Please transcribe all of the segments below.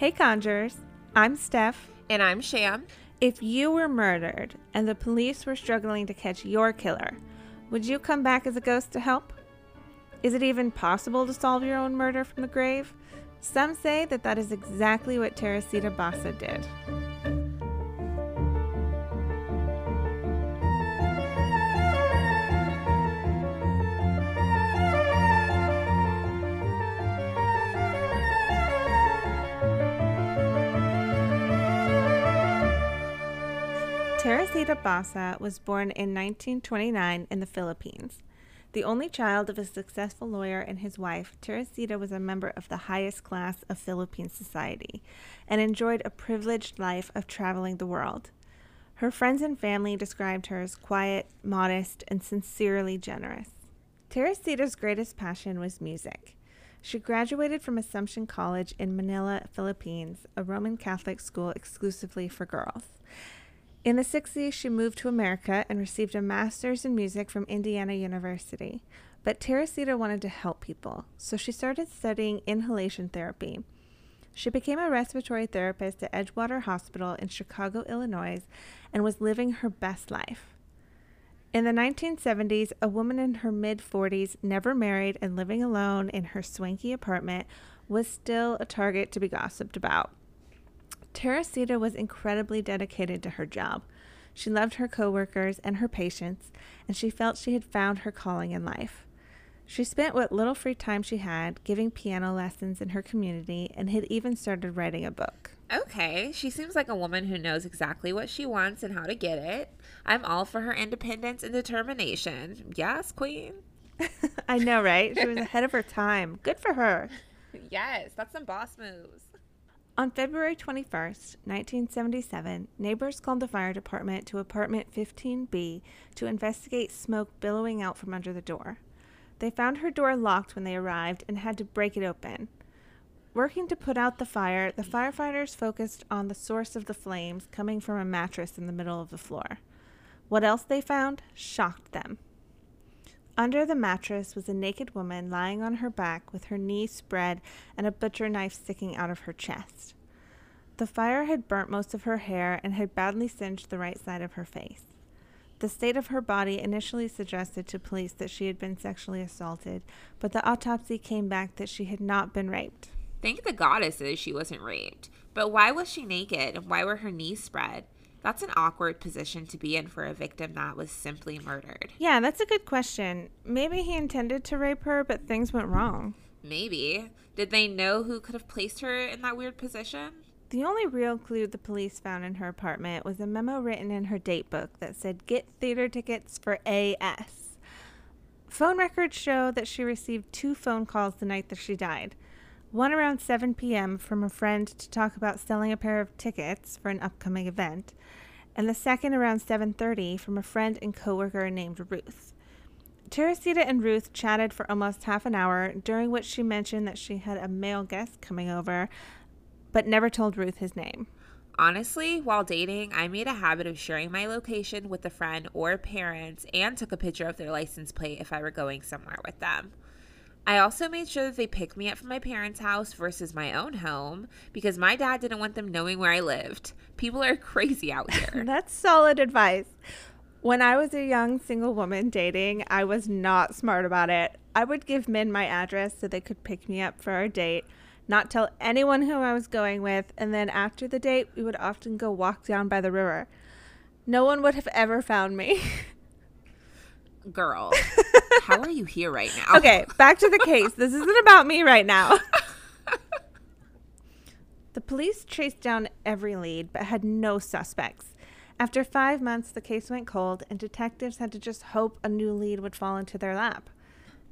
Hey, Conjurers. I'm Steph. And I'm Sham. If you were murdered and the police were struggling to catch your killer, would you come back as a ghost to help? Is it even possible to solve your own murder from the grave? Some say that that is exactly what Teresita Basa did. Teresita Basa was born in 1929 in the Philippines. The only child of a successful lawyer and his wife, Teresita was a member of the highest class of Philippine society and enjoyed a privileged life of traveling the world. Her friends and family described her as quiet, modest, and sincerely generous. Teresita's greatest passion was music. She graduated from Assumption College in Manila, Philippines, a Roman Catholic school exclusively for girls. In the 60s, she moved to America and received a master's in music from Indiana University. But Teresita wanted to help people, so she started studying inhalation therapy. She became a respiratory therapist at Edgewater Hospital in Chicago, Illinois, and was living her best life. In the 1970s, a woman in her mid 40s, never married and living alone in her swanky apartment, was still a target to be gossiped about. Teresita was incredibly dedicated to her job. She loved her coworkers and her patients, and she felt she had found her calling in life. She spent what little free time she had giving piano lessons in her community and had even started writing a book. Okay, she seems like a woman who knows exactly what she wants and how to get it. I'm all for her independence and determination. Yes, queen. I know, right? She was ahead of her time. Good for her. Yes, that's some boss moves. On February 21st, 1977, neighbors called the fire department to apartment 15B to investigate smoke billowing out from under the door. They found her door locked when they arrived and had to break it open. Working to put out the fire, the firefighters focused on the source of the flames coming from a mattress in the middle of the floor. What else they found shocked them. Under the mattress was a naked woman lying on her back with her knees spread and a butcher knife sticking out of her chest. The fire had burnt most of her hair and had badly singed the right side of her face. The state of her body initially suggested to police that she had been sexually assaulted, but the autopsy came back that she had not been raped. Thank the goddesses she wasn't raped. But why was she naked and why were her knees spread? That's an awkward position to be in for a victim that was simply murdered. Yeah, that's a good question. Maybe he intended to rape her, but things went wrong. Maybe. Did they know who could have placed her in that weird position? The only real clue the police found in her apartment was a memo written in her date book that said, Get theater tickets for AS. Phone records show that she received two phone calls the night that she died. One around 7 p.m. from a friend to talk about selling a pair of tickets for an upcoming event, and the second around 7:30 from a friend and coworker named Ruth. Teresita and Ruth chatted for almost half an hour, during which she mentioned that she had a male guest coming over, but never told Ruth his name. Honestly, while dating, I made a habit of sharing my location with a friend or parents and took a picture of their license plate if I were going somewhere with them. I also made sure that they picked me up from my parents' house versus my own home because my dad didn't want them knowing where I lived. People are crazy out here. That's solid advice. When I was a young single woman dating, I was not smart about it. I would give men my address so they could pick me up for our date, not tell anyone who I was going with, and then after the date, we would often go walk down by the river. No one would have ever found me. Girl, how are you here right now? Okay, back to the case. This isn't about me right now. the police traced down every lead but had no suspects. After five months, the case went cold, and detectives had to just hope a new lead would fall into their lap.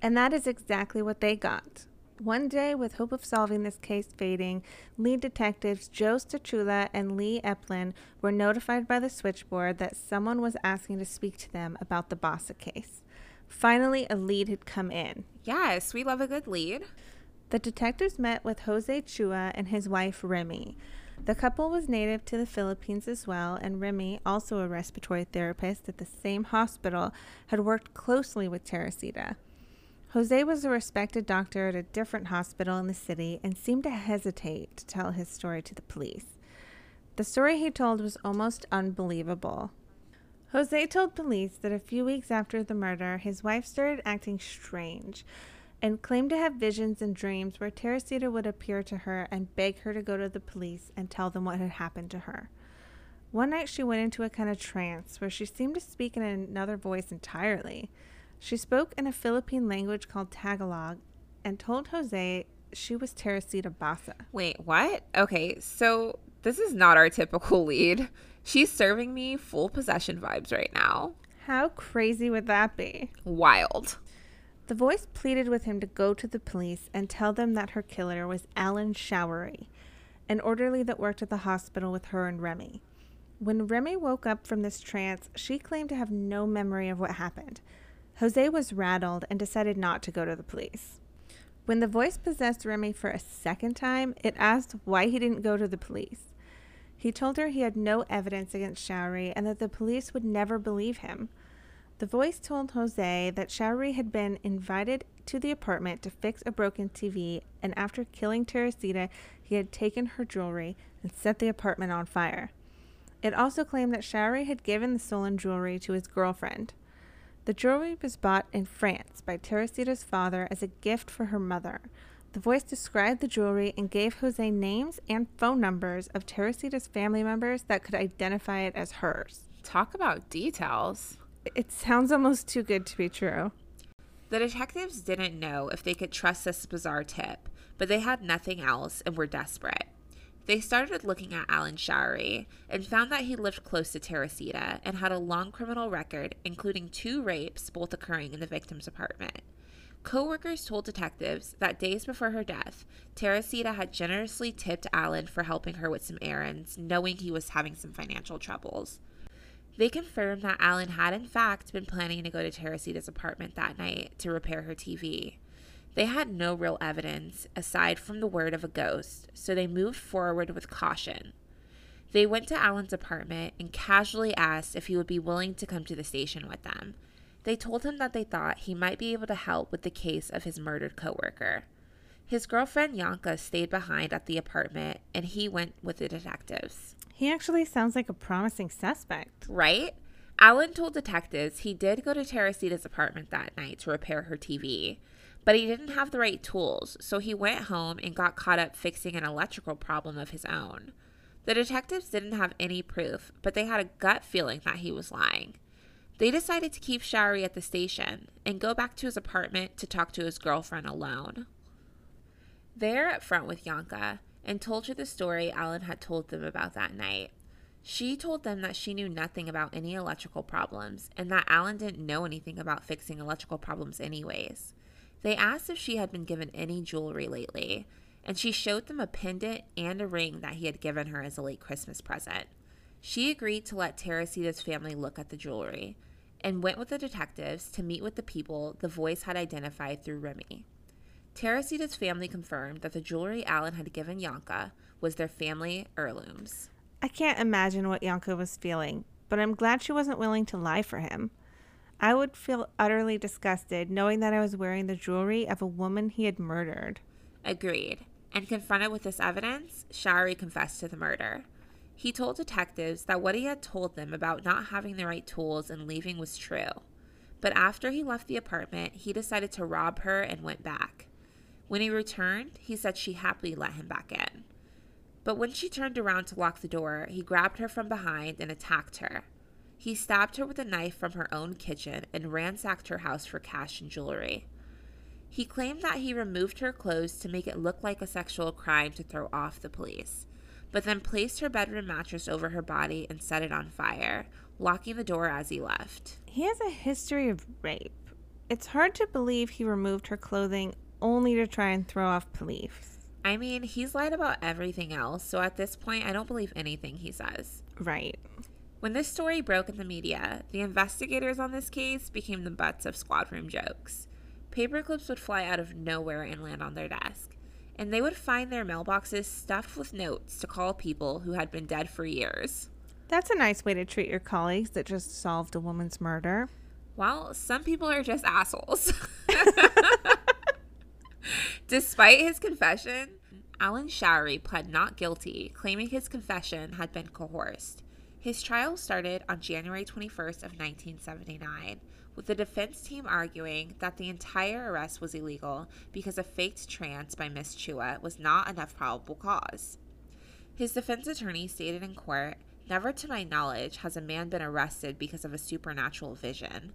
And that is exactly what they got. One day, with hope of solving this case fading, lead detectives Joe Stachula and Lee Epplen were notified by the switchboard that someone was asking to speak to them about the Basa case. Finally, a lead had come in. Yes, we love a good lead. The detectives met with Jose Chua and his wife Remy. The couple was native to the Philippines as well, and Remy, also a respiratory therapist at the same hospital, had worked closely with Teresita. Jose was a respected doctor at a different hospital in the city and seemed to hesitate to tell his story to the police. The story he told was almost unbelievable. Jose told police that a few weeks after the murder, his wife started acting strange and claimed to have visions and dreams where Teresita would appear to her and beg her to go to the police and tell them what had happened to her. One night she went into a kind of trance where she seemed to speak in another voice entirely. She spoke in a Philippine language called Tagalog and told Jose she was Teresita Basa. Wait, what? Okay, so this is not our typical lead. She's serving me full possession vibes right now. How crazy would that be? Wild. The voice pleaded with him to go to the police and tell them that her killer was Alan Showery, an orderly that worked at the hospital with her and Remy. When Remy woke up from this trance, she claimed to have no memory of what happened. Jose was rattled and decided not to go to the police. When the voice possessed Remy for a second time, it asked why he didn't go to the police. He told her he had no evidence against Showery and that the police would never believe him. The voice told Jose that Showery had been invited to the apartment to fix a broken TV, and after killing Teresita, he had taken her jewelry and set the apartment on fire. It also claimed that Showery had given the stolen jewelry to his girlfriend. The jewelry was bought in France by Teresita's father as a gift for her mother. The voice described the jewelry and gave Jose names and phone numbers of Teresita's family members that could identify it as hers. Talk about details. It sounds almost too good to be true. The detectives didn't know if they could trust this bizarre tip, but they had nothing else and were desperate. They started looking at Alan Showery and found that he lived close to Teresita and had a long criminal record, including two rapes, both occurring in the victim's apartment. Co-workers told detectives that days before her death, Teresita had generously tipped Alan for helping her with some errands, knowing he was having some financial troubles. They confirmed that Alan had in fact been planning to go to Teresita's apartment that night to repair her TV. They had no real evidence aside from the word of a ghost, so they moved forward with caution. They went to Alan's apartment and casually asked if he would be willing to come to the station with them. They told him that they thought he might be able to help with the case of his murdered coworker. His girlfriend Yanka stayed behind at the apartment and he went with the detectives. He actually sounds like a promising suspect. Right? Alan told detectives he did go to Teresita's apartment that night to repair her TV, but he didn't have the right tools, so he went home and got caught up fixing an electrical problem of his own. The detectives didn't have any proof, but they had a gut feeling that he was lying. They decided to keep Showery at the station and go back to his apartment to talk to his girlfriend alone. They're up front with Yanka and told her the story Alan had told them about that night. She told them that she knew nothing about any electrical problems and that Alan didn't know anything about fixing electrical problems, anyways. They asked if she had been given any jewelry lately, and she showed them a pendant and a ring that he had given her as a late Christmas present. She agreed to let Teresita's family look at the jewelry and went with the detectives to meet with the people the voice had identified through Remy. Teresita's family confirmed that the jewelry Alan had given Yanka was their family heirlooms. I can't imagine what Yanka was feeling, but I'm glad she wasn't willing to lie for him. I would feel utterly disgusted knowing that I was wearing the jewelry of a woman he had murdered. Agreed. And confronted with this evidence, Showery confessed to the murder. He told detectives that what he had told them about not having the right tools and leaving was true. But after he left the apartment, he decided to rob her and went back. When he returned, he said she happily let him back in. But when she turned around to lock the door, he grabbed her from behind and attacked her. He stabbed her with a knife from her own kitchen and ransacked her house for cash and jewelry. He claimed that he removed her clothes to make it look like a sexual crime to throw off the police, but then placed her bedroom mattress over her body and set it on fire, locking the door as he left. He has a history of rape. It's hard to believe he removed her clothing only to try and throw off police. I mean, he's lied about everything else, so at this point, I don't believe anything he says. Right. When this story broke in the media, the investigators on this case became the butts of squad room jokes. Paper clips would fly out of nowhere and land on their desk, and they would find their mailboxes stuffed with notes to call people who had been dead for years. That's a nice way to treat your colleagues that just solved a woman's murder. Well, some people are just assholes. Despite his confession, Alan Showery pled not guilty, claiming his confession had been coerced. His trial started on January 21st of 1979, with the defense team arguing that the entire arrest was illegal because a faked trance by Miss Chua was not enough probable cause. His defense attorney stated in court, Never to my knowledge has a man been arrested because of a supernatural vision.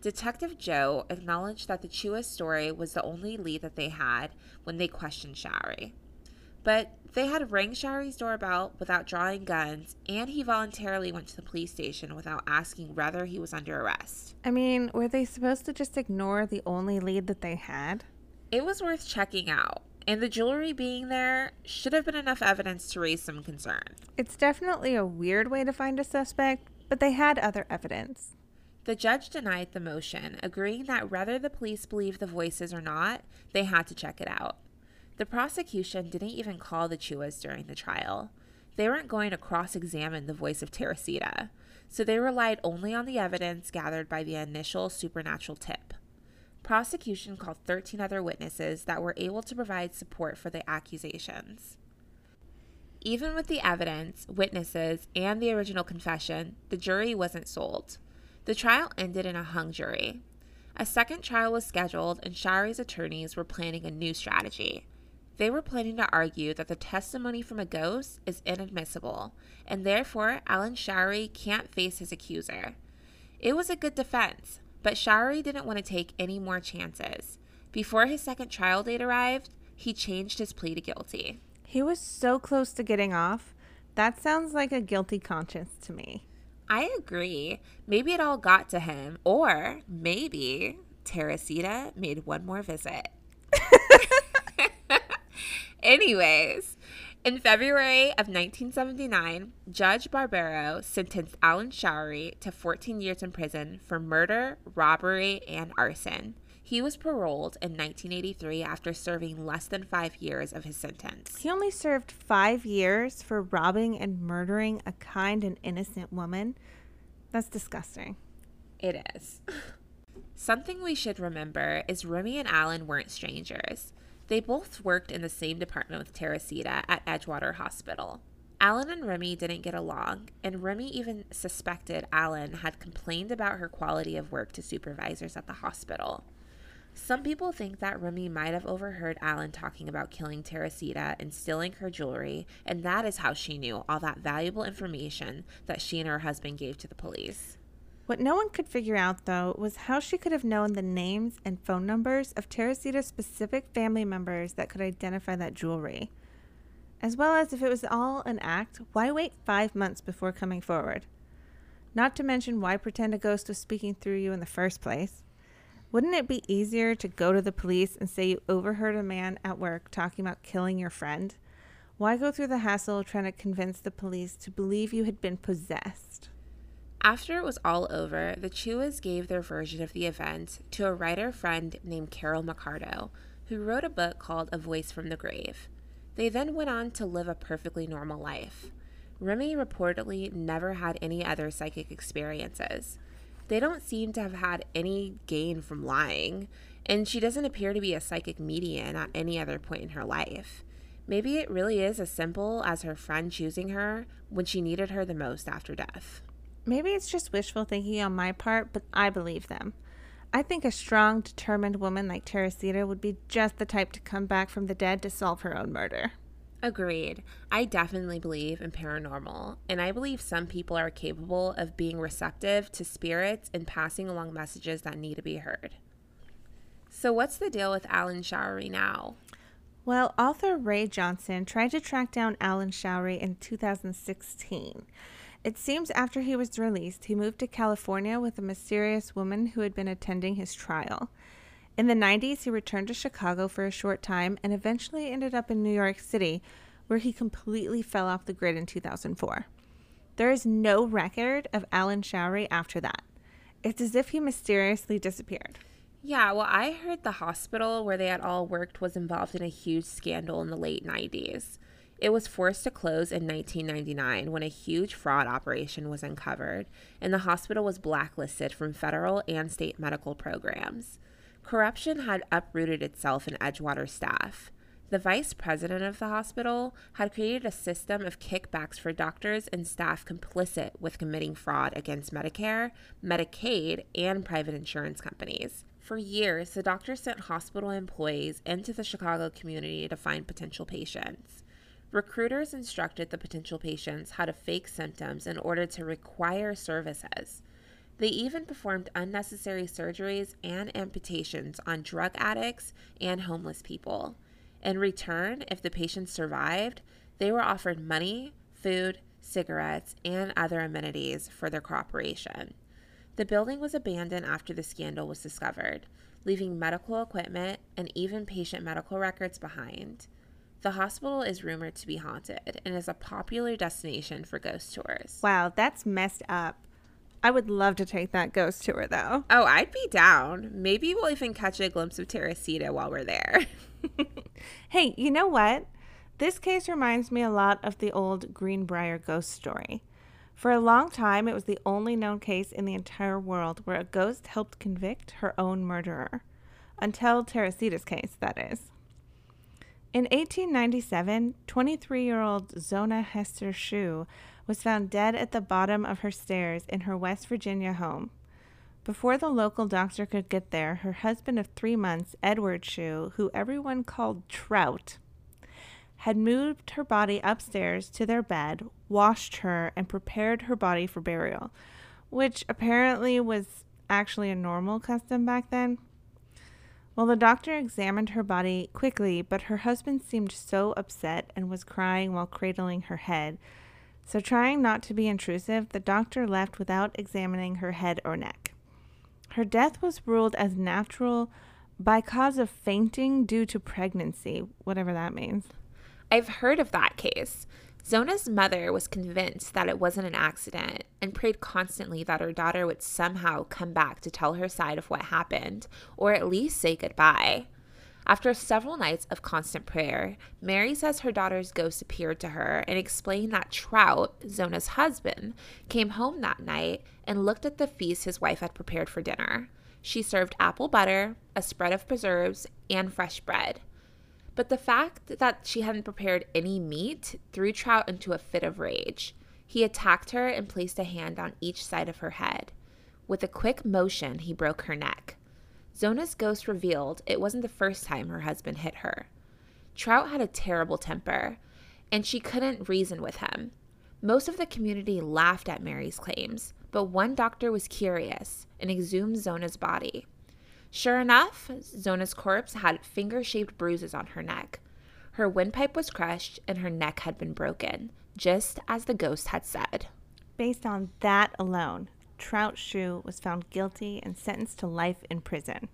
Detective Joe acknowledged that the Chua story was the only lead that they had when they questioned Showery. But they had rang Showery's doorbell without drawing guns, and he voluntarily went to the police station without asking whether he was under arrest. I mean, were they supposed to just ignore the only lead that they had? It was worth checking out, and the jewelry being there should have been enough evidence to raise some concern. It's definitely a weird way to find a suspect, but they had other evidence. The judge denied the motion, agreeing that whether the police believed the voices or not, they had to check it out. The prosecution didn't even call the Chuas during the trial. They weren't going to cross examine the voice of Teresita, so they relied only on the evidence gathered by the initial supernatural tip. Prosecution called 13 other witnesses that were able to provide support for the accusations. Even with the evidence, witnesses, and the original confession, the jury wasn't sold. The trial ended in a hung jury. A second trial was scheduled, and Showery's attorneys were planning a new strategy. They were planning to argue that the testimony from a ghost is inadmissible, and therefore Alan Showery can't face his accuser. It was a good defense, but Showery didn't want to take any more chances. Before his second trial date arrived, he changed his plea to guilty. He was so close to getting off. That sounds like a guilty conscience to me. I agree. Maybe it all got to him, or maybe Teresita made one more visit. Anyways, in February of 1979, Judge Barbaro sentenced Alan Showery to 14 years in prison for murder, robbery, and arson. He was paroled in 1983 after serving less than five years of his sentence. He only served five years for robbing and murdering a kind and innocent woman. That's disgusting. It is. Something we should remember is Remy and Alan weren't strangers. They both worked in the same department with Teresita at Edgewater Hospital. Alan and Remy didn't get along, and Remy even suspected Alan had complained about her quality of work to supervisors at the hospital. Some people think that Remy might have overheard Alan talking about killing Teresita and stealing her jewelry, and that is how she knew all that valuable information that she and her husband gave to the police. What no one could figure out, though, was how she could have known the names and phone numbers of Teresita's specific family members that could identify that jewelry. As well as if it was all an act, why wait five months before coming forward? Not to mention, why pretend a ghost was speaking through you in the first place? Wouldn't it be easier to go to the police and say you overheard a man at work talking about killing your friend? Why go through the hassle of trying to convince the police to believe you had been possessed? After it was all over, the Chuas gave their version of the event to a writer friend named Carol Macardo, who wrote a book called A Voice from the Grave. They then went on to live a perfectly normal life. Remy reportedly never had any other psychic experiences. They don't seem to have had any gain from lying, and she doesn't appear to be a psychic medium at any other point in her life. Maybe it really is as simple as her friend choosing her when she needed her the most after death. Maybe it's just wishful thinking on my part, but I believe them. I think a strong, determined woman like Teresita would be just the type to come back from the dead to solve her own murder. Agreed. I definitely believe in paranormal, and I believe some people are capable of being receptive to spirits and passing along messages that need to be heard. So, what's the deal with Alan Showery now? Well, author Ray Johnson tried to track down Alan Showery in 2016. It seems after he was released, he moved to California with a mysterious woman who had been attending his trial. In the 90s, he returned to Chicago for a short time and eventually ended up in New York City, where he completely fell off the grid in 2004. There is no record of Alan Showery after that. It's as if he mysteriously disappeared. Yeah, well, I heard the hospital where they had all worked was involved in a huge scandal in the late 90s. It was forced to close in 1999 when a huge fraud operation was uncovered, and the hospital was blacklisted from federal and state medical programs. Corruption had uprooted itself in Edgewater staff. The vice president of the hospital had created a system of kickbacks for doctors and staff complicit with committing fraud against Medicare, Medicaid, and private insurance companies. For years, the doctor sent hospital employees into the Chicago community to find potential patients. Recruiters instructed the potential patients how to fake symptoms in order to require services. They even performed unnecessary surgeries and amputations on drug addicts and homeless people. In return, if the patients survived, they were offered money, food, cigarettes, and other amenities for their cooperation. The building was abandoned after the scandal was discovered, leaving medical equipment and even patient medical records behind. The hospital is rumored to be haunted and is a popular destination for ghost tours. Wow, that's messed up. I would love to take that ghost tour though. Oh, I'd be down. Maybe we'll even catch a glimpse of Teresita while we're there. hey, you know what? This case reminds me a lot of the old Greenbrier ghost story. For a long time, it was the only known case in the entire world where a ghost helped convict her own murderer. Until Teresita's case, that is. In 1897, 23 year old Zona Heaster Shue was found dead at the bottom of her stairs in her West Virginia home. Before the local doctor could get there, her husband of three months, Edward Shue, who everyone called Trout, had moved her body upstairs to their bed, washed her, and prepared her body for burial, which apparently was actually a normal custom back then. Well, the doctor examined her body quickly, but her husband seemed so upset and was crying while cradling her head. So, trying not to be intrusive, the doctor left without examining her head or neck. Her death was ruled as natural by cause of fainting due to pregnancy, whatever that means. I've heard of that case. Zona's mother was convinced that it wasn't an accident and prayed constantly that her daughter would somehow come back to tell her side of what happened, or at least say goodbye. After several nights of constant prayer, Mary says her daughter's ghost appeared to her and explained that Trout, Zona's husband, came home that night and looked at the feast his wife had prepared for dinner. She served apple butter, a spread of preserves, and fresh bread. But the fact that she hadn't prepared any meat threw Trout into a fit of rage. He attacked her and placed a hand on each side of her head. With a quick motion, he broke her neck. Zona's ghost revealed it wasn't the first time her husband hit her. Trout had a terrible temper, and she couldn't reason with him. Most of the community laughed at Mary's claims, but one doctor was curious and exhumed Zona's body. Sure enough, Zona's corpse had finger shaped bruises on her neck. Her windpipe was crushed and her neck had been broken, just as the ghost had said. Based on that alone, Trout Shue was found guilty and sentenced to life in prison.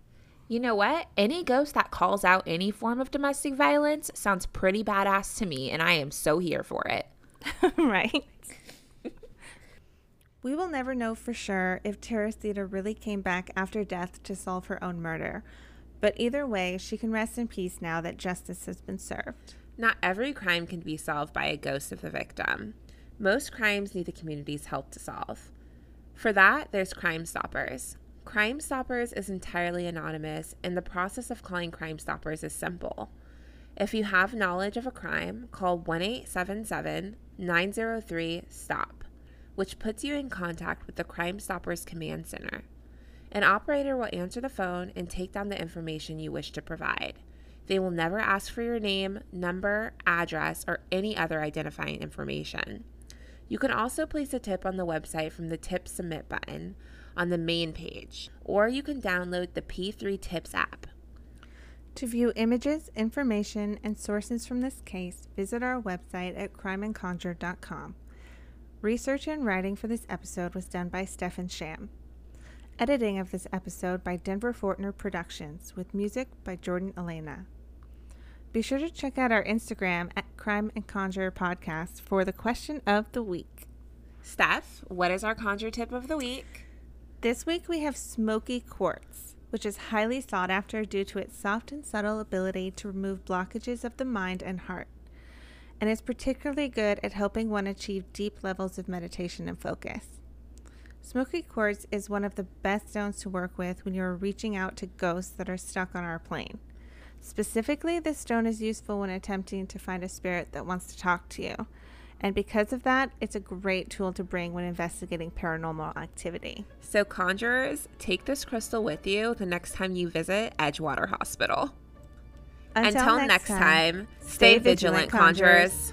You know what? Any ghost that calls out any form of domestic violence sounds pretty badass to me, and I am so here for it. right? We will never know for sure if Teresita really came back after death to solve her own murder, but either way, she can rest in peace now that justice has been served. Not every crime can be solved by a ghost of the victim. Most crimes need the community's help to solve. For that, there's Crime Stoppers. Crime Stoppers is entirely anonymous, and the process of calling Crime Stoppers is simple. If you have knowledge of a crime, call 1 877 903 STOP, which puts you in contact with the Crime Stoppers Command Center. An operator will answer the phone and take down the information you wish to provide. They will never ask for your name, number, address, or any other identifying information. You can also place a tip on the website from the Tip Submit button on the main page, or you can download the P3 Tips app. To view images, information, and sources from this case, visit our website at crimeandconjure.com. Research and writing for this episode was done by Steph and Sham. Editing of this episode by Denver Fortner Productions, with music by Jordan Elena. Be sure to check out our Instagram at Crime and Conjure Podcast for the question of the week. Steph, what is our conjure tip of the week? This week we have smoky quartz, which is highly sought after due to its soft and subtle ability to remove blockages of the mind and heart. And is particularly good at helping one achieve deep levels of meditation and focus. Smoky quartz is one of the best stones to work with when you're reaching out to ghosts that are stuck on our plane. Specifically, this stone is useful when attempting to find a spirit that wants to talk to you. And because of that, it's a great tool to bring when investigating paranormal activity. So, conjurers, take this crystal with you the next time you visit Edgewater Hospital. Until, Until next, time, time, stay vigilant, conjurers. conjurers.